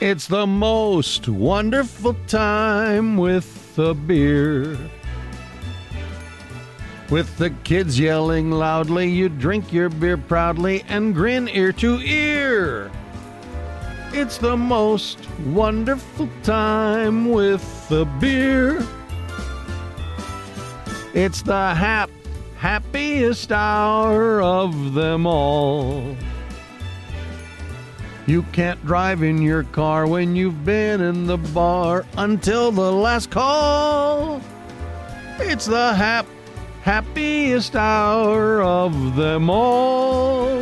It's the most wonderful time with a beer. With the kids yelling loudly, you drink your beer proudly and grin ear to ear. It's the most wonderful time with a beer. It's the hap happiest hour of them all. You can't drive in your car when you've been in the bar until the last call. It's the hap happiest hour of them all.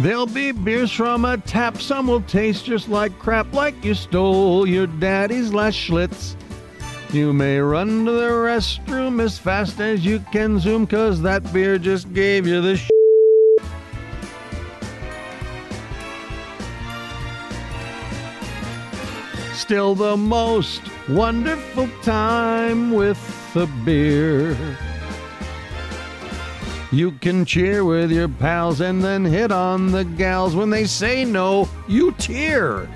There'll be beers from a tap, some will taste just like crap, like you stole your daddy's last Schlitz. You may run to the restroom as fast as you can zoom, cause that beer just gave you the sh. Still the most wonderful time with the beer. You can cheer with your pals and then hit on the gals. When they say no, you tear.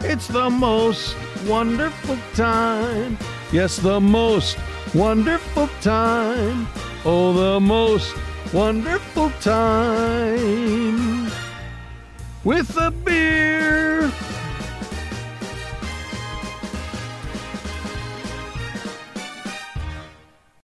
It's the most wonderful time. Yes, the most wonderful time. Oh, the most wonderful time with a beer.